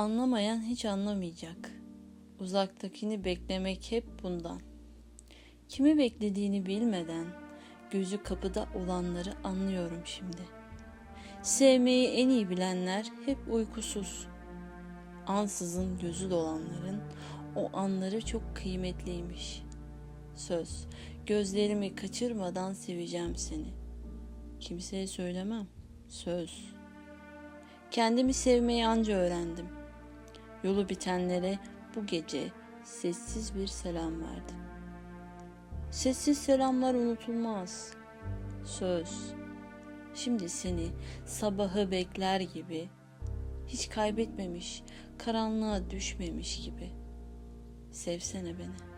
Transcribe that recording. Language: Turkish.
Anlamayan hiç anlamayacak. Uzaktakini beklemek hep bundan. Kimi beklediğini bilmeden gözü kapıda olanları anlıyorum şimdi. Sevmeyi en iyi bilenler hep uykusuz. Ansızın gözü dolanların o anları çok kıymetliymiş. Söz, gözlerimi kaçırmadan seveceğim seni. Kimseye söylemem. Söz. Kendimi sevmeyi anca öğrendim. Yolu bitenlere bu gece sessiz bir selam verdim. Sessiz selamlar unutulmaz. Söz. Şimdi seni sabahı bekler gibi, hiç kaybetmemiş, karanlığa düşmemiş gibi. Sevsene beni.